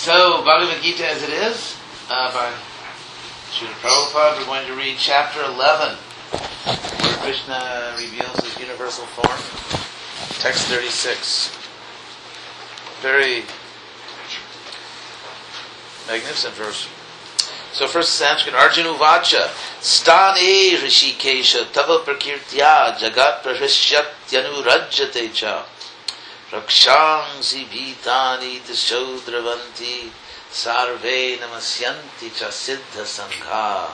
So, Bhagavad Gita as it is, uh, by Srila Prabhupada, we're going to read chapter 11, where Krishna reveals his universal form. Text 36. Very magnificent verse. So first Sanskrit, Arjuna Vacha, Stane Rishikesha Tava Prakirtya Jagat Prahishyat Yanurajyate Rakshangsi Bhitani Tishodravanti Sarve Namasyanti Cha Siddha Sangha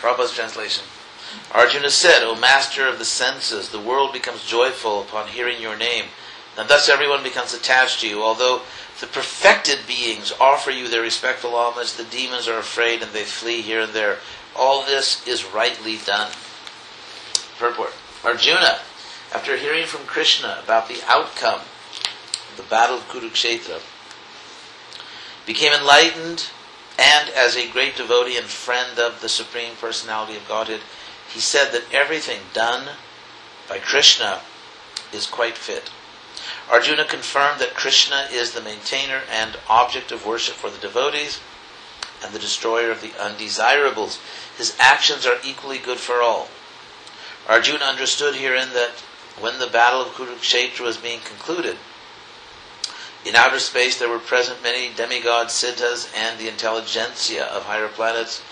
Prabhupada's translation. Arjuna said, O master of the senses, the world becomes joyful upon hearing your name, and thus everyone becomes attached to you, although the perfected beings offer you their respectful homage. The demons are afraid and they flee here and there. All this is rightly done. Purport. Arjuna, after hearing from Krishna about the outcome of the battle of Kurukshetra, became enlightened and as a great devotee and friend of the Supreme Personality of Godhead, he said that everything done by Krishna is quite fit. Arjuna confirmed that Krishna is the maintainer and object of worship for the devotees and the destroyer of the undesirables. His actions are equally good for all. Arjuna understood herein that when the battle of Kurukshetra was being concluded, in outer space there were present many demigods, siddhas, and the intelligentsia of higher planets,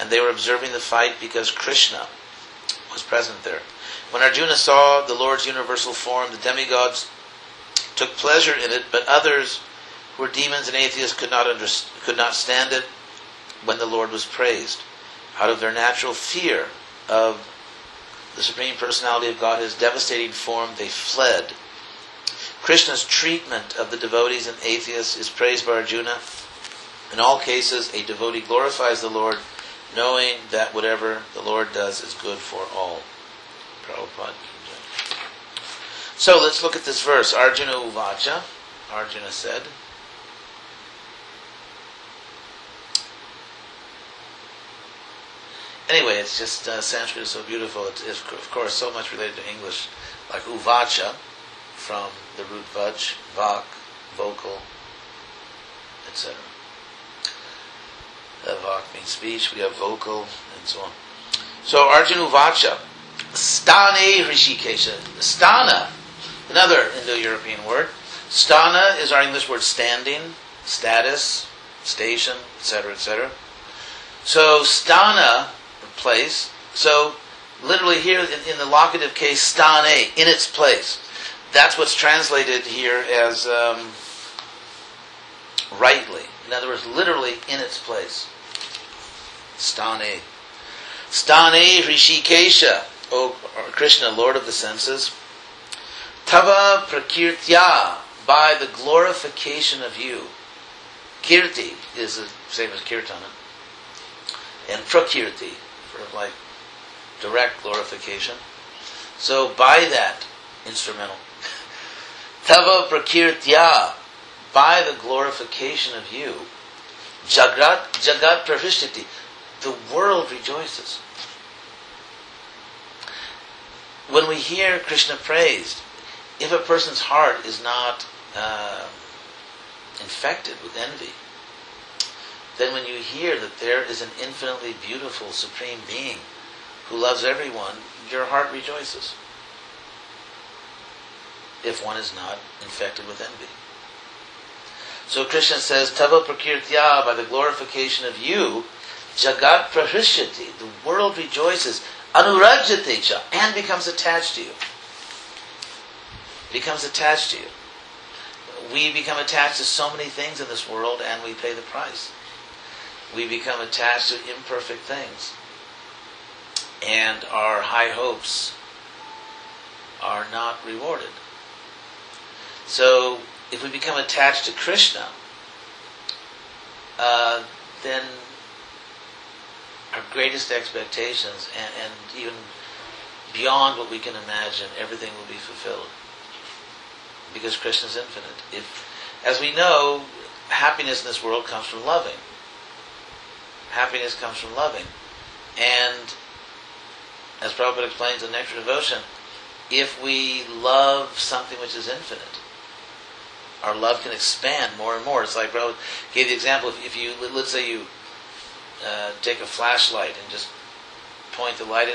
and they were observing the fight because Krishna was present there. When Arjuna saw the Lord's universal form, the demigods took pleasure in it, but others who were demons and atheists could not, could not stand it when the Lord was praised. Out of their natural fear of the Supreme Personality of God, his devastating form, they fled. Krishna's treatment of the devotees and atheists is praised by Arjuna. In all cases, a devotee glorifies the Lord, knowing that whatever the Lord does is good for all. Prabhupada. So let's look at this verse. Arjuna Uvacha. Arjuna said. Anyway, it's just uh, Sanskrit is so beautiful. It is, of course, so much related to English, like Uvacha, from the root vach, vak, vocal, etc. Uh, vak means speech. We have vocal and so on. So Arjuna Uvacha, stane rishikesha. Stana Another Indo-European word. Stana is our English word standing, status, station, etc., etc. So sthana, place. So literally here in, in the locative case, stane, in its place. That's what's translated here as um, rightly. In other words, literally in its place. Stane. Stane Rishikesha, O Krishna, Lord of the senses. Tava prakirtya, by the glorification of you. Kirti is the same as kirtana. And prakirti, of like direct glorification. So by that instrumental. Tava prakirtya, by the glorification of you. jagrat jagat pravishtiti, the world rejoices. When we hear Krishna praised, if a person's heart is not uh, infected with envy, then when you hear that there is an infinitely beautiful supreme being who loves everyone, your heart rejoices. If one is not infected with envy. So Krishna says, Tava prakirtya, by the glorification of you, Jagat prahishyati, the world rejoices, anurajyate and becomes attached to you becomes attached to you. We become attached to so many things in this world and we pay the price. We become attached to imperfect things. And our high hopes are not rewarded. So, if we become attached to Krishna, uh, then our greatest expectations and, and even beyond what we can imagine, everything will be fulfilled because Krishna is infinite. If, as we know, happiness in this world comes from loving. Happiness comes from loving. And as Prabhupada explains in Nectar Devotion, if we love something which is infinite, our love can expand more and more. It's like bro gave the example. If, if you let's say you uh, take a flashlight and just point the light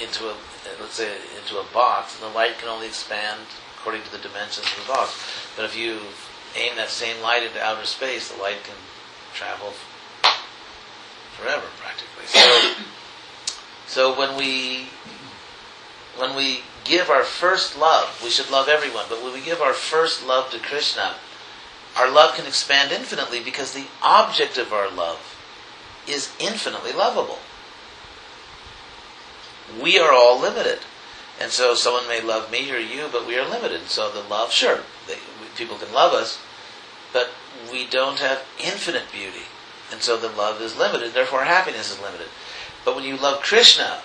into a let's say into a box, and the light can only expand according to the dimensions of the box. But if you aim that same light into outer space, the light can travel forever, practically. So, so when we when we give our first love, we should love everyone. But when we give our first love to Krishna, our love can expand infinitely because the object of our love is infinitely lovable. We are all limited. And so someone may love me or you, but we are limited. So the love, sure, they, people can love us, but we don't have infinite beauty. And so the love is limited, therefore happiness is limited. But when you love Krishna,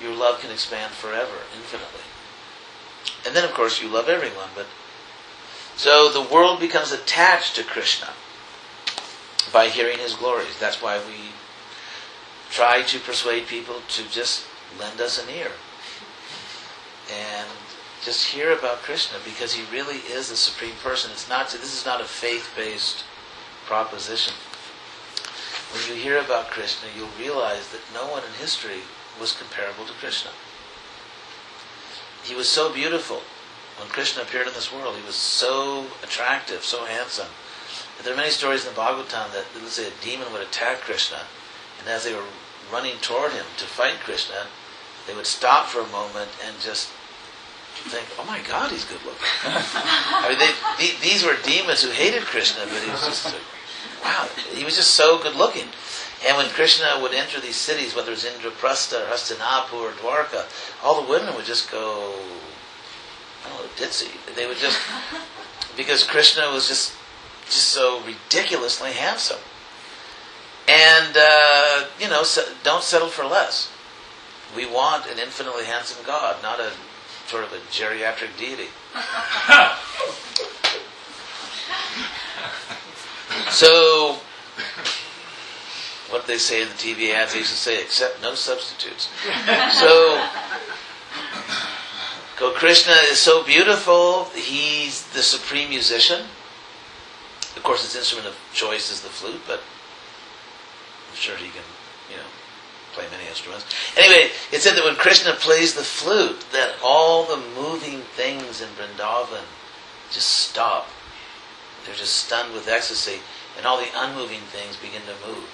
your love can expand forever, infinitely. And then, of course, you love everyone. But so the world becomes attached to Krishna by hearing his glories. That's why we try to persuade people to just lend us an ear and just hear about Krishna because he really is the supreme person. It's not this is not a faith-based proposition. When you hear about Krishna, you'll realize that no one in history was comparable to Krishna. He was so beautiful. When Krishna appeared in this world, he was so attractive, so handsome. There are many stories in the Bhagavatam that, let's say, a demon would attack Krishna, and as they were running toward him to fight Krishna, they would stop for a moment and just think, "Oh my God, he's good looking." I mean, they, these were demons who hated Krishna, but he was just, wow, he was just so good looking. And when Krishna would enter these cities, whether it's Indraprastha or Hastinapur or Dwarka, all the women would just go, I don't know, ditzy. They would just, because Krishna was just, just so ridiculously handsome. And, uh, you know, so don't settle for less. We want an infinitely handsome God, not a sort of a geriatric deity. so, what they say in the TV ads, they used to say, accept no substitutes. so, Krishna is so beautiful. He's the supreme musician. Of course, his instrument of choice is the flute, but I'm sure he can, you know, play many instruments. Anyway, it said that when Krishna plays the flute, that all the moving things in Vrindavan just stop. They're just stunned with ecstasy, and all the unmoving things begin to move.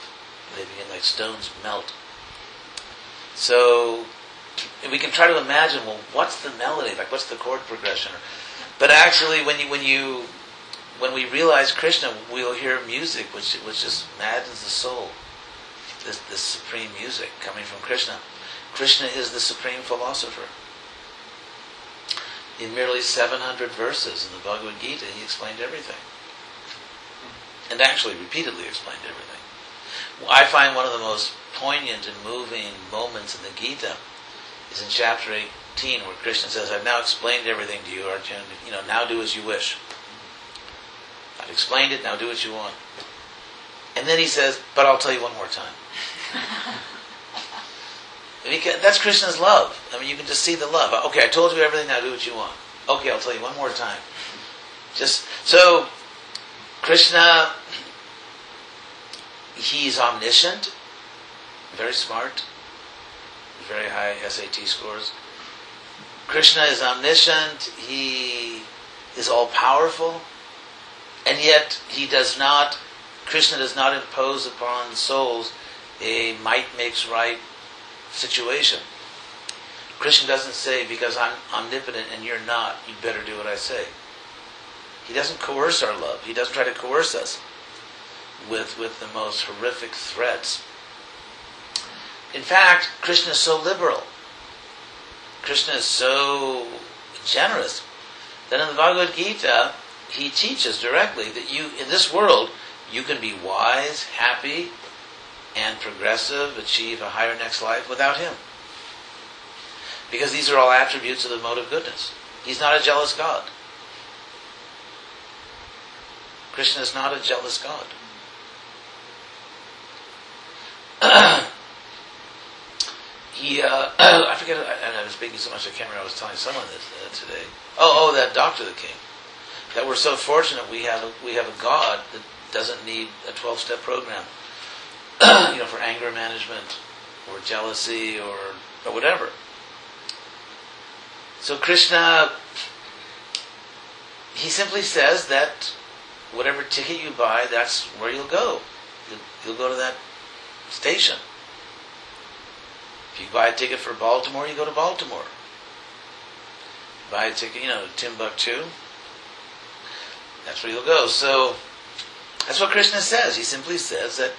They begin like stones melt. So we can try to imagine, well, what's the melody? Like, what's the chord progression? But actually, when you when you when we realize Krishna, we'll hear music which which just maddens the soul. This this supreme music coming from Krishna. Krishna is the supreme philosopher. In merely 700 verses in the Bhagavad Gita, he explained everything. And actually, repeatedly explained everything. I find one of the most poignant and moving moments in the Gita is in chapter 18 where Krishna says, I've now explained everything to you, Arjuna. You know, now do as you wish. I've explained it, now do what you want. And then he says, but I'll tell you one more time. because that's Krishna's love. I mean, you can just see the love. Okay, I told you everything, now do what you want. Okay, I'll tell you one more time. Just, so, Krishna he's omniscient, very smart, very high SAT scores. Krishna is omniscient, he is all powerful, and yet he does not, Krishna does not impose upon souls a might makes right situation. Krishna doesn't say, because I'm omnipotent and you're not, you better do what I say. He doesn't coerce our love. He doesn't try to coerce us with, with the most horrific threats. In fact, Krishna is so liberal. Krishna is so generous that in the Bhagavad Gita, he teaches directly that you, in this world, you can be wise, happy, and progressive, achieve a higher next life without him. Because these are all attributes of the mode of goodness. He's not a jealous God. Krishna is not a jealous God. he, uh, I forget, and I was speaking so much I can't I was telling someone this uh, today. Oh, oh, that doctor that came. that we're so fortunate we have a, we have a God that doesn't need a 12 step program, you know, for anger management or jealousy or, or whatever. So Krishna, he simply says that whatever ticket you buy, that's where you'll go. You'll, you'll go to that station. If you buy a ticket for Baltimore, you go to Baltimore. Buy a ticket, you know, Timbuktu, that's where you'll go. So that's what Krishna says. He simply says that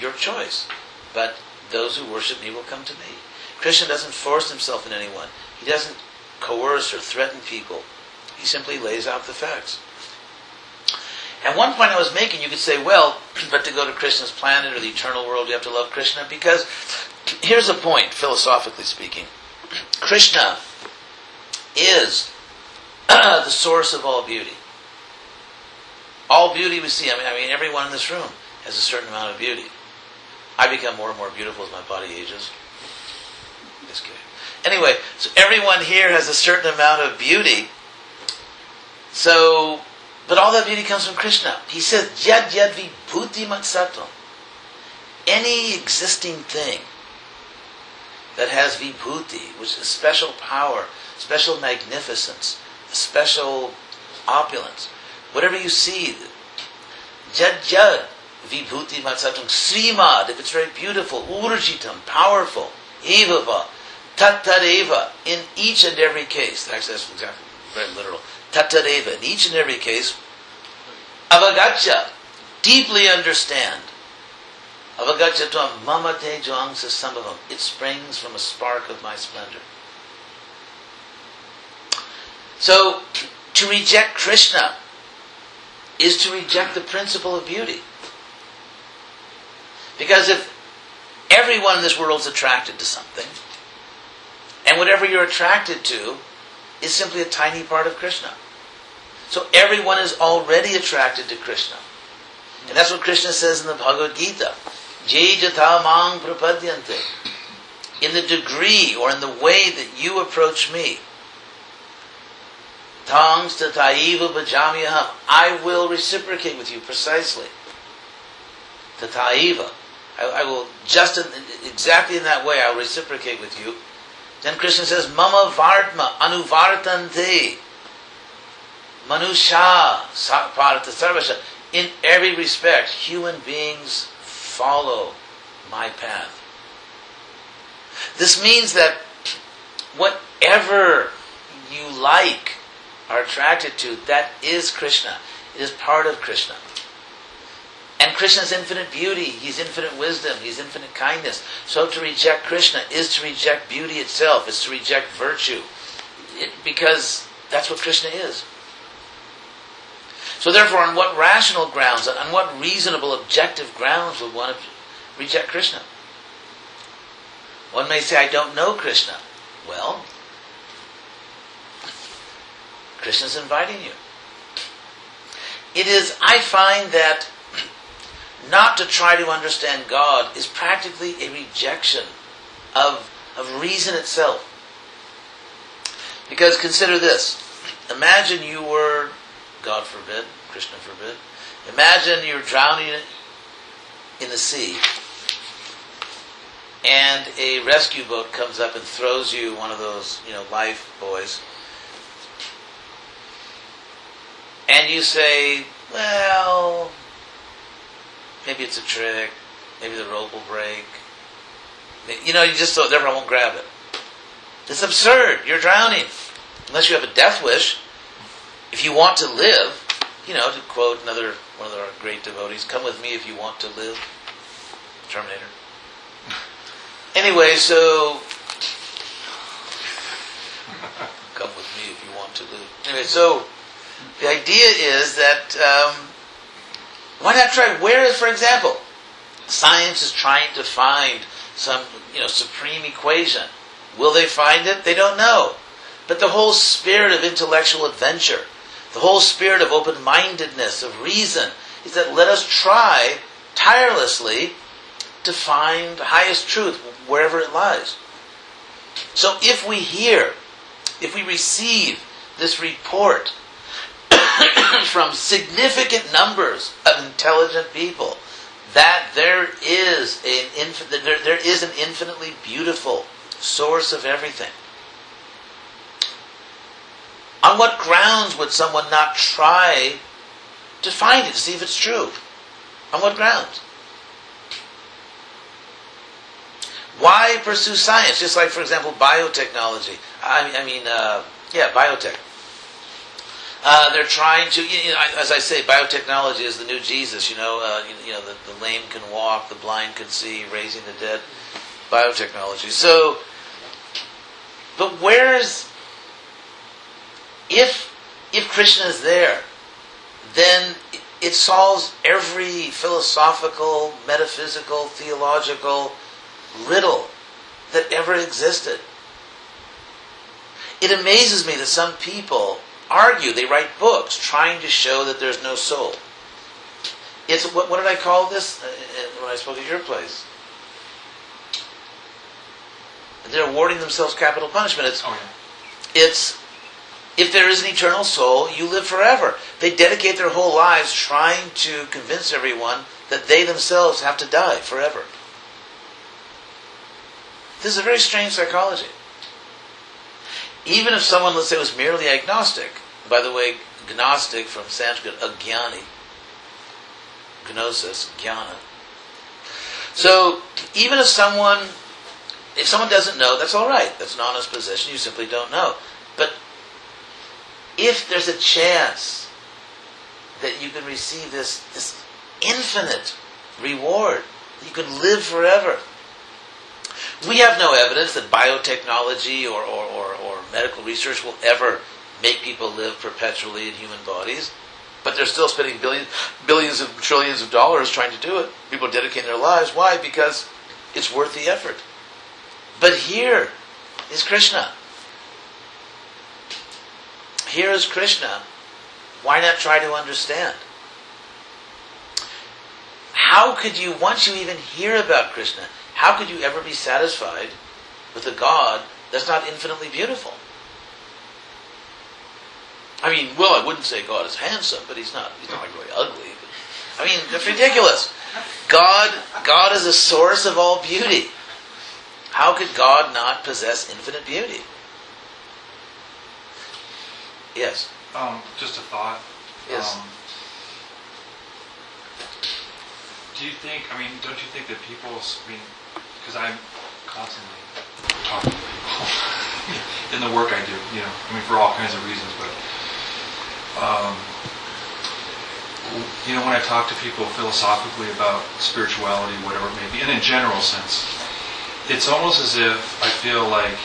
your choice, but those who worship me will come to me. Krishna doesn't force himself in anyone. He doesn't coerce or threaten people. He simply lays out the facts. And one point I was making, you could say, well, but to go to Krishna's planet or the eternal world, you have to love Krishna, because here's a point, philosophically speaking. Krishna is the source of all beauty. All beauty we see, I mean, I mean, everyone in this room has a certain amount of beauty. I become more and more beautiful as my body ages. Just kidding. Anyway, so everyone here has a certain amount of beauty. So, but all that beauty comes from Krishna. He says, Jad Jad Vibhuti Matsatam. Any existing thing that has vibhuti, which is special power, special magnificence, special opulence, whatever you see, Jad Jad Vibhuti Matsatam, Srimad, if it's very beautiful, Urjitam, powerful, Evava, Tattadeva, in each and every case, that's exactly very literal, Tattadeva, in each and every case, Avagacha, deeply understand. Avagacha to mamate joangsa sambhavam. It springs from a spark of my splendor. So, to reject Krishna is to reject the principle of beauty. Because if everyone in this world is attracted to something, and whatever you're attracted to is simply a tiny part of Krishna. So everyone is already attracted to Krishna. And that's what Krishna says in the Bhagavad Gita. Jai mang prapadyante. In the degree or in the way that you approach me, Tangs tataiva bhajamyaham. I will reciprocate with you precisely. Tataiva. I, I will just in, exactly in that way. I will reciprocate with you. Then Krishna says, "Mama vartma anuvartante." Manusha parata sarvasha. In every respect, human beings follow my path. This means that whatever you like are attracted to, that is Krishna. It is part of Krishna. And Krishna's infinite beauty, He's infinite wisdom, He's infinite kindness. So to reject Krishna is to reject beauty itself, is to reject virtue. It, because that's what Krishna is. So therefore, on what rational grounds, on what reasonable, objective grounds would one reject Krishna? One may say, I don't know Krishna. Well, Krishna's inviting you. It is, I find that not to try to understand God is practically a rejection of, of reason itself. Because consider this. Imagine you were, God forbid, Krishna forbid, imagine you're drowning in the sea and a rescue boat comes up and throws you one of those, you know, life buoys and you say, well, maybe it's a trick, maybe the rope will break. You know, you just thought, therefore I won't grab it. It's absurd. You're drowning. Unless you have a death wish. If you want to live, you know, to quote another one of our great devotees, come with me if you want to live. Terminator. Anyway, so come with me if you want to live. Anyway, so the idea is that um, why not try? Whereas, for example, science is trying to find some you know supreme equation. Will they find it? They don't know. But the whole spirit of intellectual adventure, the whole spirit of open-mindedness, of reason, is that let us try tirelessly to find the highest truth wherever it lies. So if we hear, if we receive this report from significant numbers of intelligent people that there is an there, there is an infinitely beautiful source of everything. On what grounds would someone not try to find it, to see if it's true? On what grounds? Why pursue science? Just like, for example, biotechnology. I mean, I mean uh, yeah, biotech. Uh, they're trying to, you know, as I say, biotechnology is the new Jesus. You know, uh, you, you, know, the, the lame can walk, the blind can see, raising the dead. Biotechnology. So, but where's if if Krishna is there, then it solves every philosophical, metaphysical, theological riddle that ever existed. It amazes me that some people argue, they write books trying to show that there's no soul. It's what, what did I call this uh, uh, when I spoke at your place? They're awarding themselves capital punishment. It's, Oh, yeah. it's if there is an eternal soul, you live forever. They dedicate their whole lives trying to convince everyone that they themselves have to die forever. This is a very strange psychology. Even if someone, let's say, was merely agnostic, by the way, gnostic from Sanskrit, agyani, gnosis, jnana. So, even if someone, if someone doesn't know, that's all right. That's an honest position. You simply don't know. But if there's a chance that you can receive this, this infinite reward, you can live forever. We have no evidence that biotechnology or, or, or, or medical research will ever make people live perpetually in human bodies, but they're still spending billions, billions of trillions of dollars trying to do it. People dedicating their lives. Why? Because it's worth the effort. But here is Krishna. Here is Krishna. Why not try to understand? How could you, once you even hear about Krishna, how could you ever be satisfied with a God that's not infinitely beautiful? I mean, well, I wouldn't say God is handsome, but he's not. He's not like really ugly. But, I mean, that's ridiculous. God, God is a source of all beauty. How could God not possess infinite beauty? Yes. Um, just a thought. Yes. Um, do you think? I mean, don't you think that people? I mean, because I'm constantly talking to people in the work I do. You know, I mean, for all kinds of reasons, but. Um, you know, when I talk to people philosophically about spirituality, whatever it may be, and in general sense, it's almost as if I feel like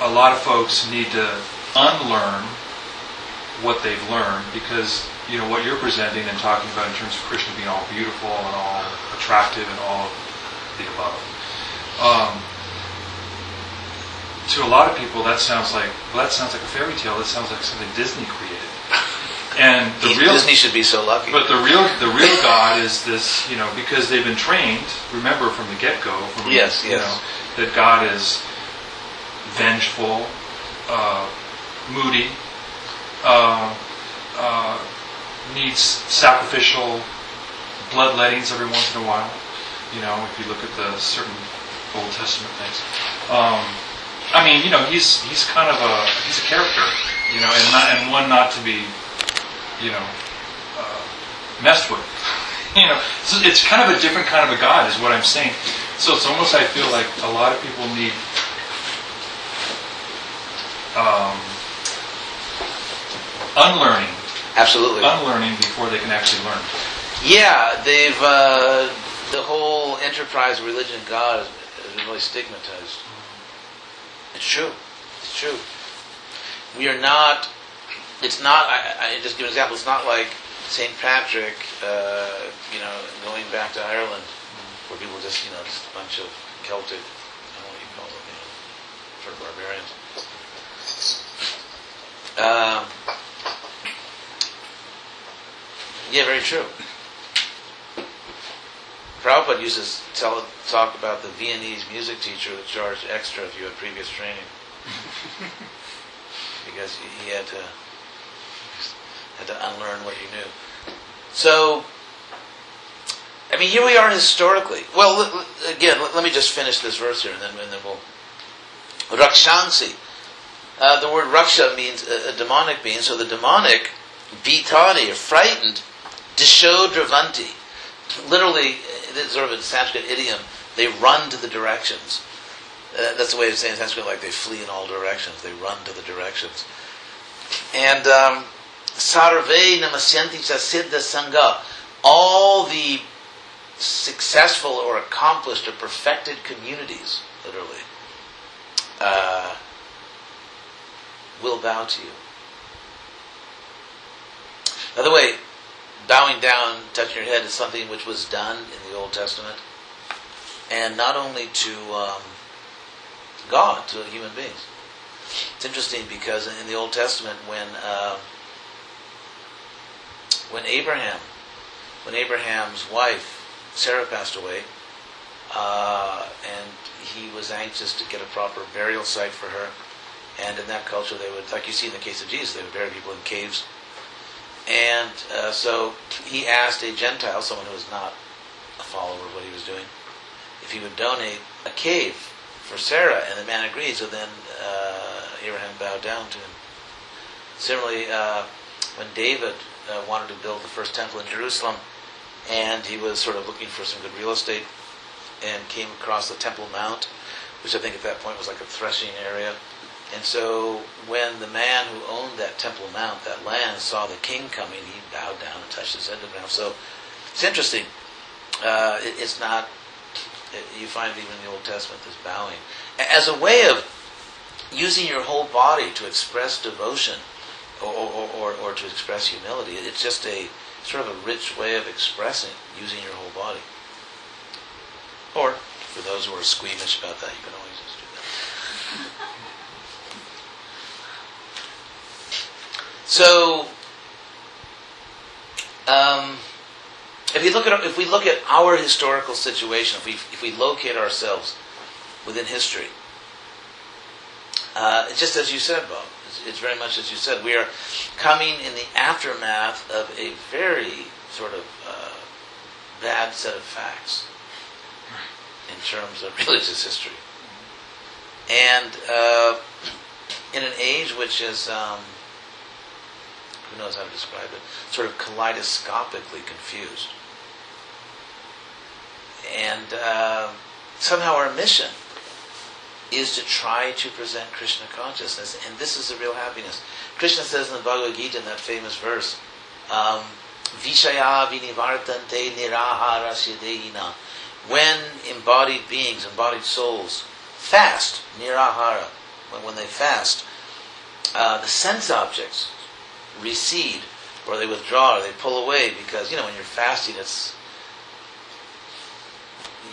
a lot of folks need to unlearn what they've learned because you know what you're presenting and talking about in terms of Krishna being all beautiful and all attractive and all of the above. Um, to a lot of people, that sounds like well, that sounds like a fairy tale. That sounds like something Disney created. And the real Disney should be so lucky. but the real the real God is this, you know, because they've been trained. Remember from the get go, from Yes, you yes. know, that God is vengeful, uh, moody, uh, uh, needs sacrificial bloodlettings every once in a while. You know, if you look at the certain Old Testament things. Um, I mean, you know, he's he's kind of a he's a character, you know, and not, and one not to be, you know, uh, messed with. You know, so it's kind of a different kind of a God, is what I'm saying. So it's almost I feel like a lot of people need um, unlearning, Absolutely. unlearning before they can actually learn. Yeah, they've uh, the whole enterprise of religion and God has, has been really stigmatized. It's true. It's true. We are not. It's not. I, I just give an example. It's not like Saint Patrick. Uh, you know, going back to Ireland, where people just you know just a bunch of Celtic. I don't know what you call them. You know, sort of barbarians. Um, yeah, very true. Prabhupada used to tell, talk about the Viennese music teacher that charged extra if you had previous training. because he, he had to had to unlearn what you knew. So, I mean, here we are historically. Well, again, let, me just finish this verse here, and then, and then we'll. Rakshansi. Uh, the word raksha means a, a demonic being. So the demonic, bitani, or frightened, dishodravanti. Literally, it's sort of a Sanskrit idiom. They run to the directions. Uh, that's the way of saying in Sanskrit, like they flee in all directions. They run to the directions. And um, sarve namasyanti siddha sangha. All the successful or accomplished or perfected communities, literally, uh, will bow to you. By the way, bowing down, touching your head is something which was done in the Old Testament, and not only to um, God, to human beings. It's interesting because in the Old Testament, when uh, when Abraham, when Abraham's wife Sarah passed away, uh, and he was anxious to get a proper burial site for her. And in that culture, they would, like you see in the case of Jesus, they would bury people in caves. And uh, so he asked a Gentile, someone who was not a follower of what he was doing, if he would donate a cave for Sarah, and the man agreed. So then uh, Abraham bowed down to him. Similarly, uh, when David uh, wanted to build the first temple in Jerusalem, and he was sort of looking for some good real estate, and came across the Temple Mount, which I think at that point was like a threshing area. And so when the man who owned that Temple Mount, that land, saw the king coming, he bowed down and touched his head to the ground. So it's interesting. Uh, it, it's not, it, you find even in the Old Testament, this bowing. As a way of using your whole body to express devotion or, or, or, or to express humility, it's just a sort of a rich way of expressing using your whole body. Or, for those who are squeamish about that, you can always just do that. So, um, if you look at if we look at our historical situation, if we if we locate ourselves within history, uh, it's just as you said, Bob. It's, it's very much as you said. We are coming in the aftermath of a very sort of uh, bad set of facts in terms of religious history, and uh, in an age which is. Um, who knows how to describe it, sort of kaleidoscopically confused. And uh, somehow our mission is to try to present Krishna consciousness, and this is the real happiness. Krishna says in the Bhagavad Gita, in that famous verse, um, Vishaya vinivartante nirahara siddhina. When embodied beings, embodied souls, fast, nirahara, when, when they fast, uh, the sense objects, recede or they withdraw or they pull away because you know when you're fasting it's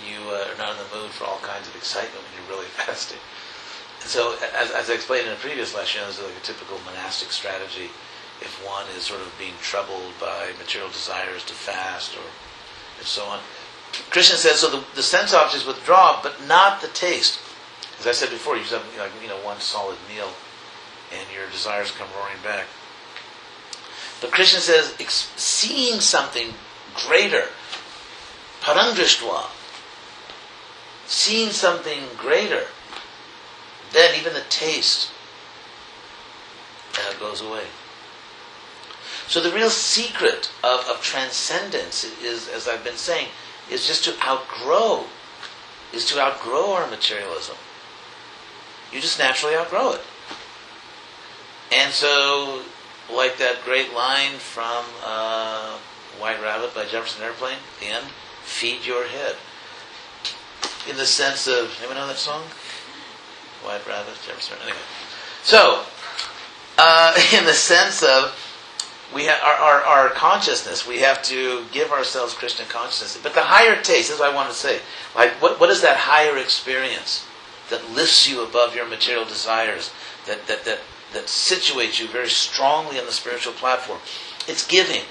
you uh, are not in the mood for all kinds of excitement when you're really fasting. And so as, as I explained in a previous lesson this is like a typical monastic strategy. If one is sort of being troubled by material desires to fast or and so on Krishna says so the, the sense objects withdraw but not the taste. As I said before you have like you know one solid meal and your desires come roaring back but Krishna says, seeing something greater, parandrishtva, seeing something greater, then even the taste uh, goes away. So the real secret of, of transcendence is, as I've been saying, is just to outgrow, is to outgrow our materialism. You just naturally outgrow it. And so like that great line from uh, White Rabbit by Jefferson Airplane, the end, feed your head. In the sense of, anyone know that song? White Rabbit, Jefferson, anyway. So, uh, in the sense of, we our, our, our, consciousness, we have to give ourselves Krishna consciousness. But the higher taste, is what I want to say. Like, what, what is that higher experience that lifts you above your material desires, that, that, that that situates you very strongly on the spiritual platform. It's giving.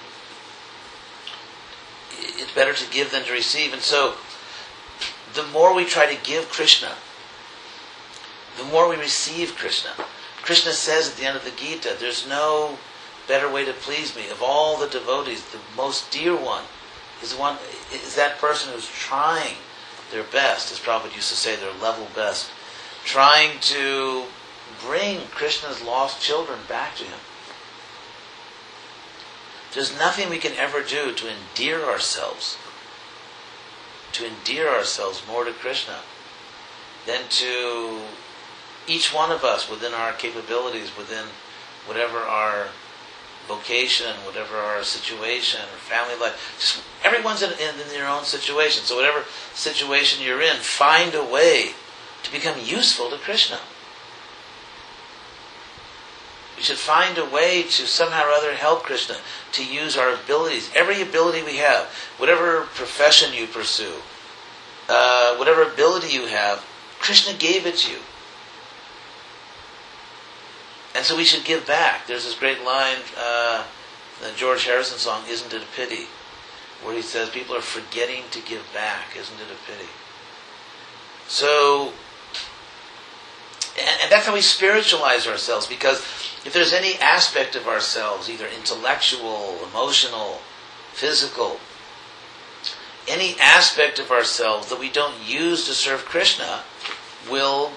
It's better to give than to receive. And so, the more we try to give Krishna, the more we receive Krishna. Krishna says at the end of the Gita, there's no better way to please me? Of all the devotees, the most dear one is one is that person who's trying their best, as Prabhupada used to say, their level best, trying to bring Krishna's lost children back to him. There's nothing we can ever do to endear ourselves, to endear ourselves more to Krishna than to each one of us within our capabilities, within whatever our vocation, whatever our situation or family life. Just everyone's in, in, in, their own situation. So whatever situation you're in, find a way to become useful to Krishna. We should find a way to somehow or other help Krishna, to use our abilities, every ability we have, whatever profession you pursue, uh, whatever ability you have, Krishna gave it to you. And so we should give back. There's this great line, uh, the George Harrison song, Isn't It a Pity? Where he says, People are forgetting to give back. Isn't it a pity? So, and, and that's how we spiritualize ourselves because if there's any aspect of ourselves, either intellectual, emotional, physical, any aspect of ourselves that we don't use to serve Krishna will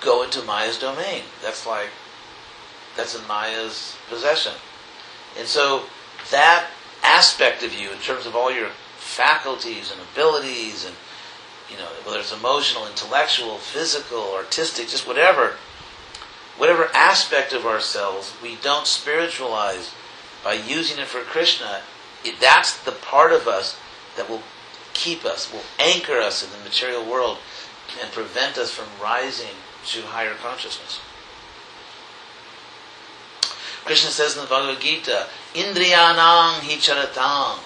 go into Maya's domain. That's like that's in Maya's possession. And so that aspect of you, in terms of all your faculties and abilities, and you know, whether it's emotional, intellectual, physical, artistic, just whatever, whatever aspect of ourselves we don't spiritualize by using it for Krishna, it, that's the part of us that will keep us, will anchor us in the material world, and prevent us from rising to higher consciousness. Krishna says in the Bhagavad Gita, Indriyanang hicharatam,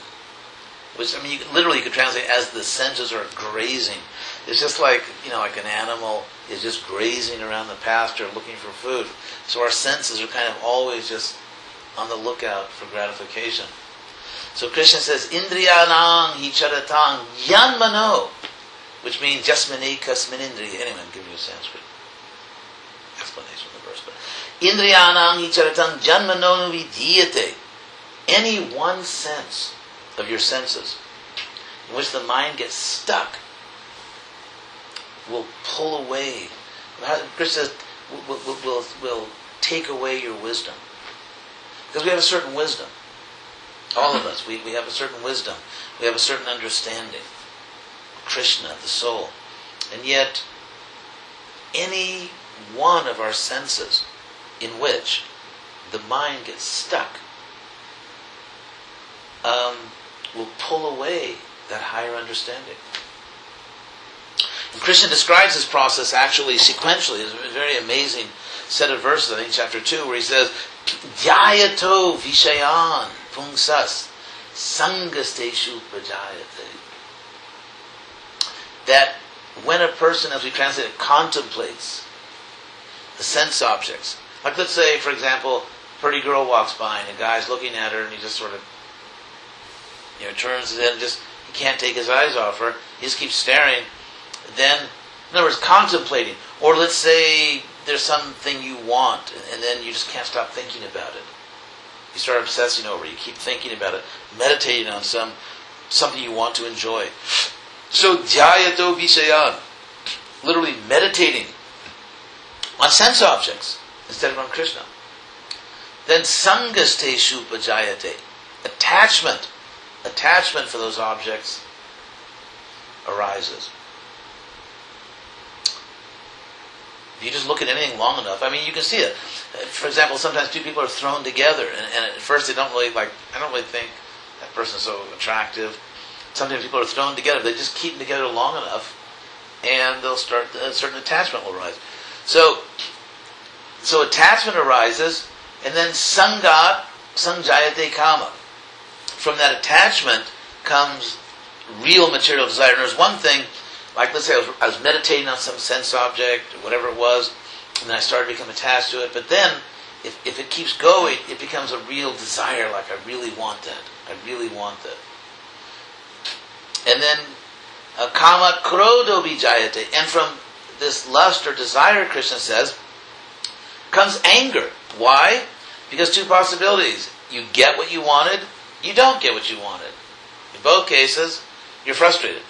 which I mean, you, literally you could translate as the senses are grazing. It's just like you know, like an animal is just grazing around the pasture looking for food. So our senses are kind of always just on the lookout for gratification. So Krishna says, Indriyanang hicharatam yanmano, which means jasmani kasminindri. Anyway, I'm giving you a Sanskrit explanation of the verse, but Indriyanam hicharatam janmanonu vidiyate. Any one sense of your senses in which the mind gets stuck will pull away. Krishna says, will, will, will, will take away your wisdom. Because we have a certain wisdom. All of us, we, we have a certain wisdom. We have a certain understanding. Krishna, the soul. And yet, any one of our senses in which the mind gets stuck um, will pull away that higher understanding. And Krishna describes this process actually sequentially. It's a very amazing set of verses, I think, chapter 2, where he says, vishayan pungsas sangasteshu prajayate. That when a person, as we translate it, contemplates the sense objects, like let's say, for example, a pretty girl walks by and a guy's looking at her and he just sort of, you know, turns and just, he can't take his eyes off her. He just keeps staring. Then, in other words, contemplating. Or let's say there's something you want and then you just can't stop thinking about it. You start obsessing over it. You keep thinking about it, meditating on some something you want to enjoy. So, dhyayato vishayan, literally meditating on sense objects instead of on Krishna. Then sangasteshu pajayate. Attachment. Attachment for those objects arises. If you just look at anything long enough, I mean, you can see it. For example, sometimes two people are thrown together, and, and at first they don't really like. I don't really think that person's so attractive. Sometimes people are thrown together. They just keep them together long enough, and they'll start. A certain attachment will rise. So so attachment arises, and then sangat, sanjayate kama. From that attachment comes real material desire. And there's one thing, like let's say I was, I was meditating on some sense object, or whatever it was, and then I started to become attached to it. But then, if, if it keeps going, it becomes a real desire, like I really want that. I really want that. And then, uh, kama krodo vijayate. And from this lust or desire, Krishna says, comes anger. Why? Because two possibilities. You get what you wanted, you don't get what you wanted. In both cases, you're frustrated.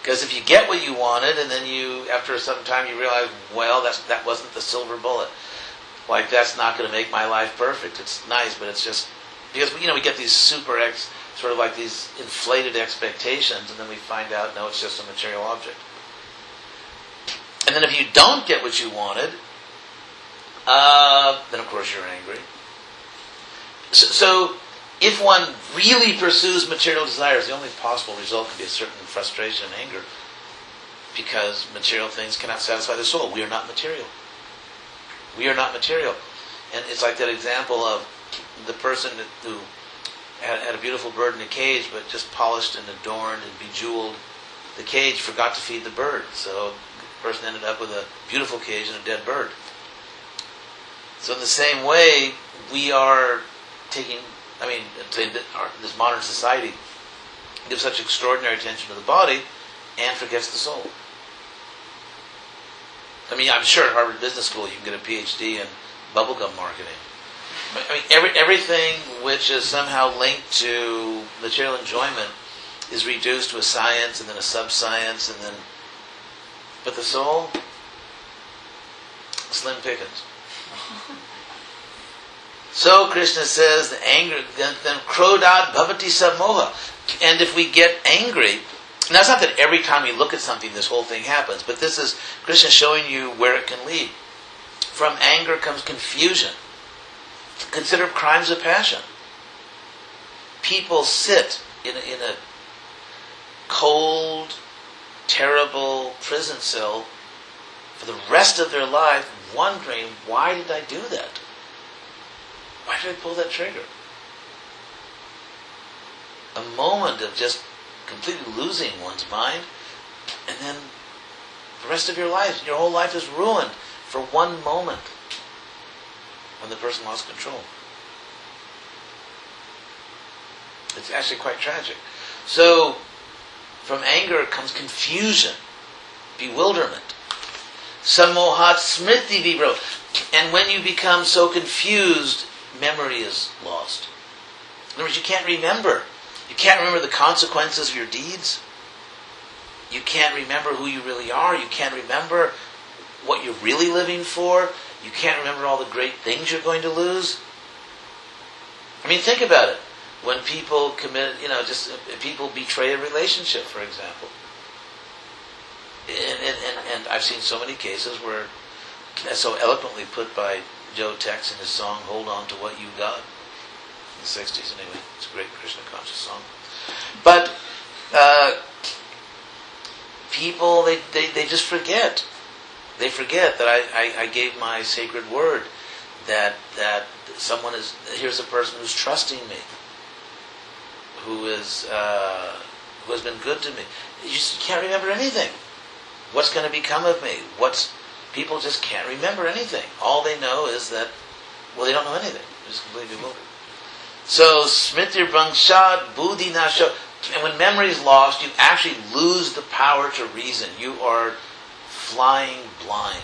Because if you get what you wanted and then you, after some time, you realize, well, that's, that wasn't the silver bullet. Like, that's not going to make my life perfect. It's nice, but it's just, because, you know, we get these super, ex, sort of like these inflated expectations, and then we find out, no, it's just a material object. And then if you don't get what you wanted, uh, then of course you're angry. So, so, if one really pursues material desires, the only possible result could be a certain frustration and anger because material things cannot satisfy the soul. We are not material. We are not material. And it's like that example of the person who had, had a beautiful bird in a cage, but just polished and adorned and bejeweled the cage, forgot to feed the bird. So the person ended up with a beautiful cage and a dead bird. So in the same way, we are taking, I mean, this modern society gives such extraordinary attention to the body and forgets the soul. I mean, I'm sure at Harvard Business School you can get a PhD in bubblegum marketing. I mean, every, everything which is somehow linked to material enjoyment is reduced to a science and then a sub-science and then, but the soul, slim pickings. So Krishna says, the anger, then, then krodat bhavati samoha. And if we get angry, now it's not that every time we look at something this whole thing happens, but this is Krishna showing you where it can lead. From anger comes confusion. Consider crimes of passion. People sit in a, in a cold, terrible prison cell for the rest of their life wondering, why did I do that? Why did I pull that trigger? A moment of just completely losing one's mind, and then the rest of your life, your whole life is ruined for one moment when the person lost control. It's actually quite tragic. So, from anger comes confusion, bewilderment. Samohat smriti vibro. And when you become so confused, memory is lost. In other words, you can't remember. You can't remember the consequences of your deeds. You can't remember who you really are. You can't remember what you're really living for. You can't remember all the great things you're going to lose. I mean, think about it. When people commit, you know, just uh, people betray a relationship, for example. And, and, and, and I've seen so many cases where, so eloquently put by Joe Tex in his song "Hold On to What You Got" in the '60s. Anyway, it's a great Krishna conscious song. But uh, people, they, they, they just forget. They forget that I, I, I gave my sacred word. That that someone is here's a person who's trusting me, who is uh, who has been good to me. You just can't remember anything. What's going to become of me? What's people just can't remember anything. All they know is that, well, they don't know anything. They're just completely bewildered. So, smitir bangshad buddhi nasho. And when memory is lost, you actually lose the power to reason. You are flying blind.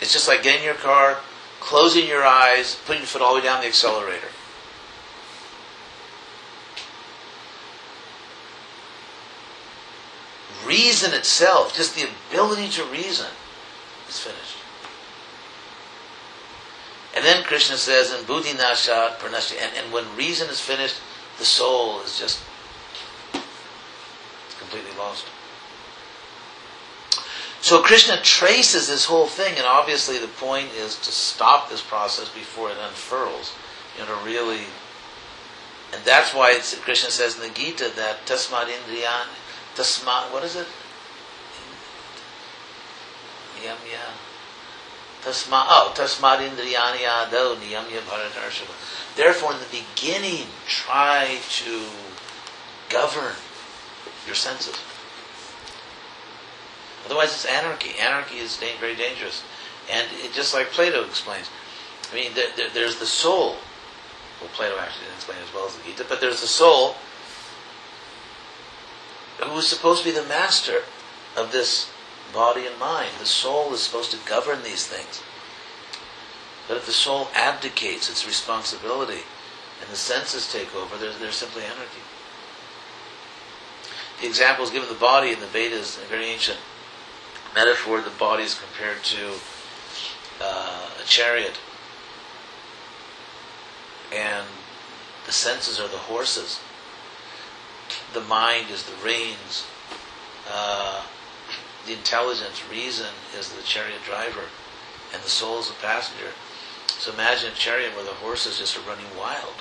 It's just like getting in your car, closing your eyes, putting your foot all the way down the accelerator. Reason itself, just the ability to reason, is finished. And then Krishna says, "And buddhi nashat pranashti," and, and when reason is finished, the soul is just completely lost. So Krishna traces this whole thing, and obviously the point is to stop this process before it unfurls. You know, to really, and that's why Krishna says in the Gita that tasmad indriyan, tasmad, what is it? Tasma, oh, tasmad indriyani ado niyamya bharatarshabha. Therefore, in the beginning, try to govern your senses. Otherwise, it's anarchy. Anarchy is very dangerous. And it, just like Plato explains, I mean, there, there, there's the soul. Well, Plato actually didn't explain as well as the Gita, but there's the soul who is supposed to be the master of this body and mind. The soul is supposed to govern these things. But if the soul abdicates its responsibility and the senses take over, there's, there's simply anarchy. The example is given the body in the Vedas, a very ancient metaphor. The body is compared to uh, a chariot, and the senses are the horses. The mind is the reins. Uh, the intelligence, reason, is the chariot driver, and the soul is the passenger. So imagine a chariot where the horses just are running wild.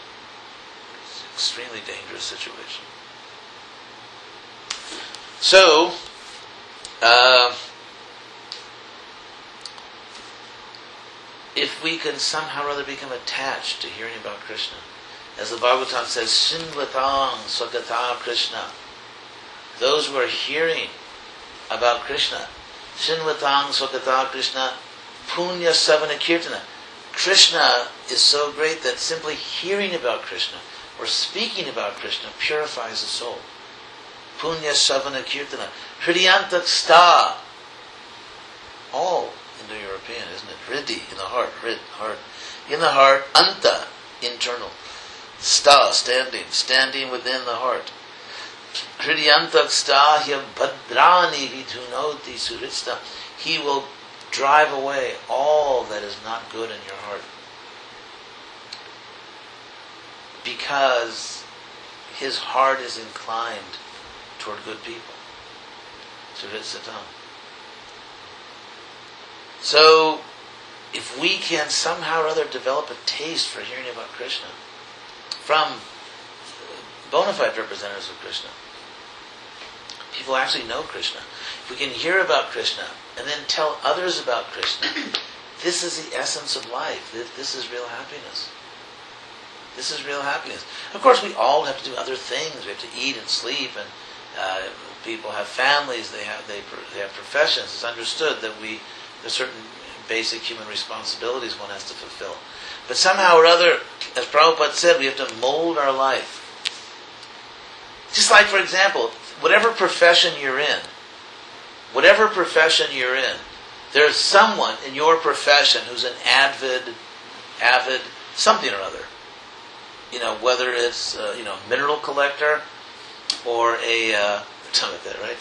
It's an extremely dangerous situation. So, uh, if we can somehow or other become attached to hearing about Krishna, as the Bhagavatam says, Shinvatang Swagata Krishna, those who are hearing about Krishna, Shinvatang Swagata Krishna, Punya Savana Kirtana. Krishna is so great that simply hearing about Krishna or speaking about Krishna purifies the soul. Punya Savana Kirtana. Hridyantak Sta. All Indo-European, isn't it? Hridi, in the heart, Hrid, heart. In the heart, Anta, internal. Sta, standing, standing within the heart. Hridyantak Sta hya bhadrani vidhunoti surista. He will drive away all that is not good in your heart. Because his heart is inclined toward good people. Surit Satam. So, if we can somehow or other develop a taste for hearing about Krishna from bona fide representatives of Krishna, people actually know Krishna. If we can hear about Krishna and then tell others about Krishna, this is the essence of life. This is real happiness. This is real happiness. Of course, we all have to do other things. We have to eat and sleep, and uh, people have families. They have they, they have professions. It's understood that we there's certain basic human responsibilities one has to fulfill. But somehow or other, as Prabhupada said, we have to mold our life. Just like, for example, whatever profession you're in, whatever profession you're in, there's someone in your profession who's an avid, avid something or other. You know, whether it's uh, you know mineral collector or a uh, something like that, right?